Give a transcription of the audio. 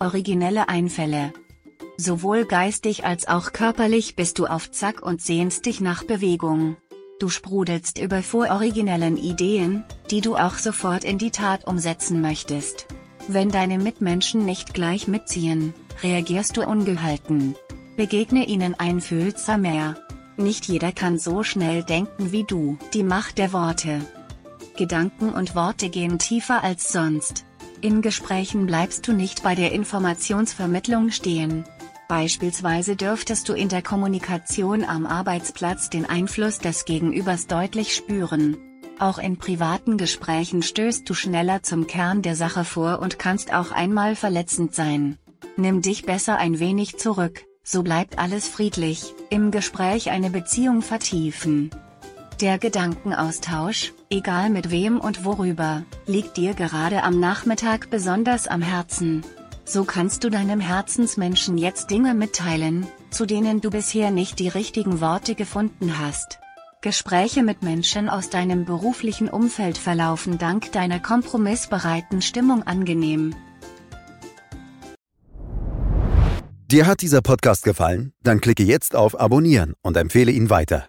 Originelle Einfälle. Sowohl geistig als auch körperlich bist du auf Zack und sehnst dich nach Bewegung. Du sprudelst über vor originellen Ideen, die du auch sofort in die Tat umsetzen möchtest. Wenn deine Mitmenschen nicht gleich mitziehen, reagierst du ungehalten. Begegne ihnen einfühlsamer. Nicht jeder kann so schnell denken wie du. Die Macht der Worte. Gedanken und Worte gehen tiefer als sonst. In Gesprächen bleibst du nicht bei der Informationsvermittlung stehen. Beispielsweise dürftest du in der Kommunikation am Arbeitsplatz den Einfluss des Gegenübers deutlich spüren. Auch in privaten Gesprächen stößt du schneller zum Kern der Sache vor und kannst auch einmal verletzend sein. Nimm dich besser ein wenig zurück, so bleibt alles friedlich, im Gespräch eine Beziehung vertiefen. Der Gedankenaustausch, egal mit wem und worüber, liegt dir gerade am Nachmittag besonders am Herzen. So kannst du deinem Herzensmenschen jetzt Dinge mitteilen, zu denen du bisher nicht die richtigen Worte gefunden hast. Gespräche mit Menschen aus deinem beruflichen Umfeld verlaufen dank deiner kompromissbereiten Stimmung angenehm. Dir hat dieser Podcast gefallen? Dann klicke jetzt auf Abonnieren und empfehle ihn weiter.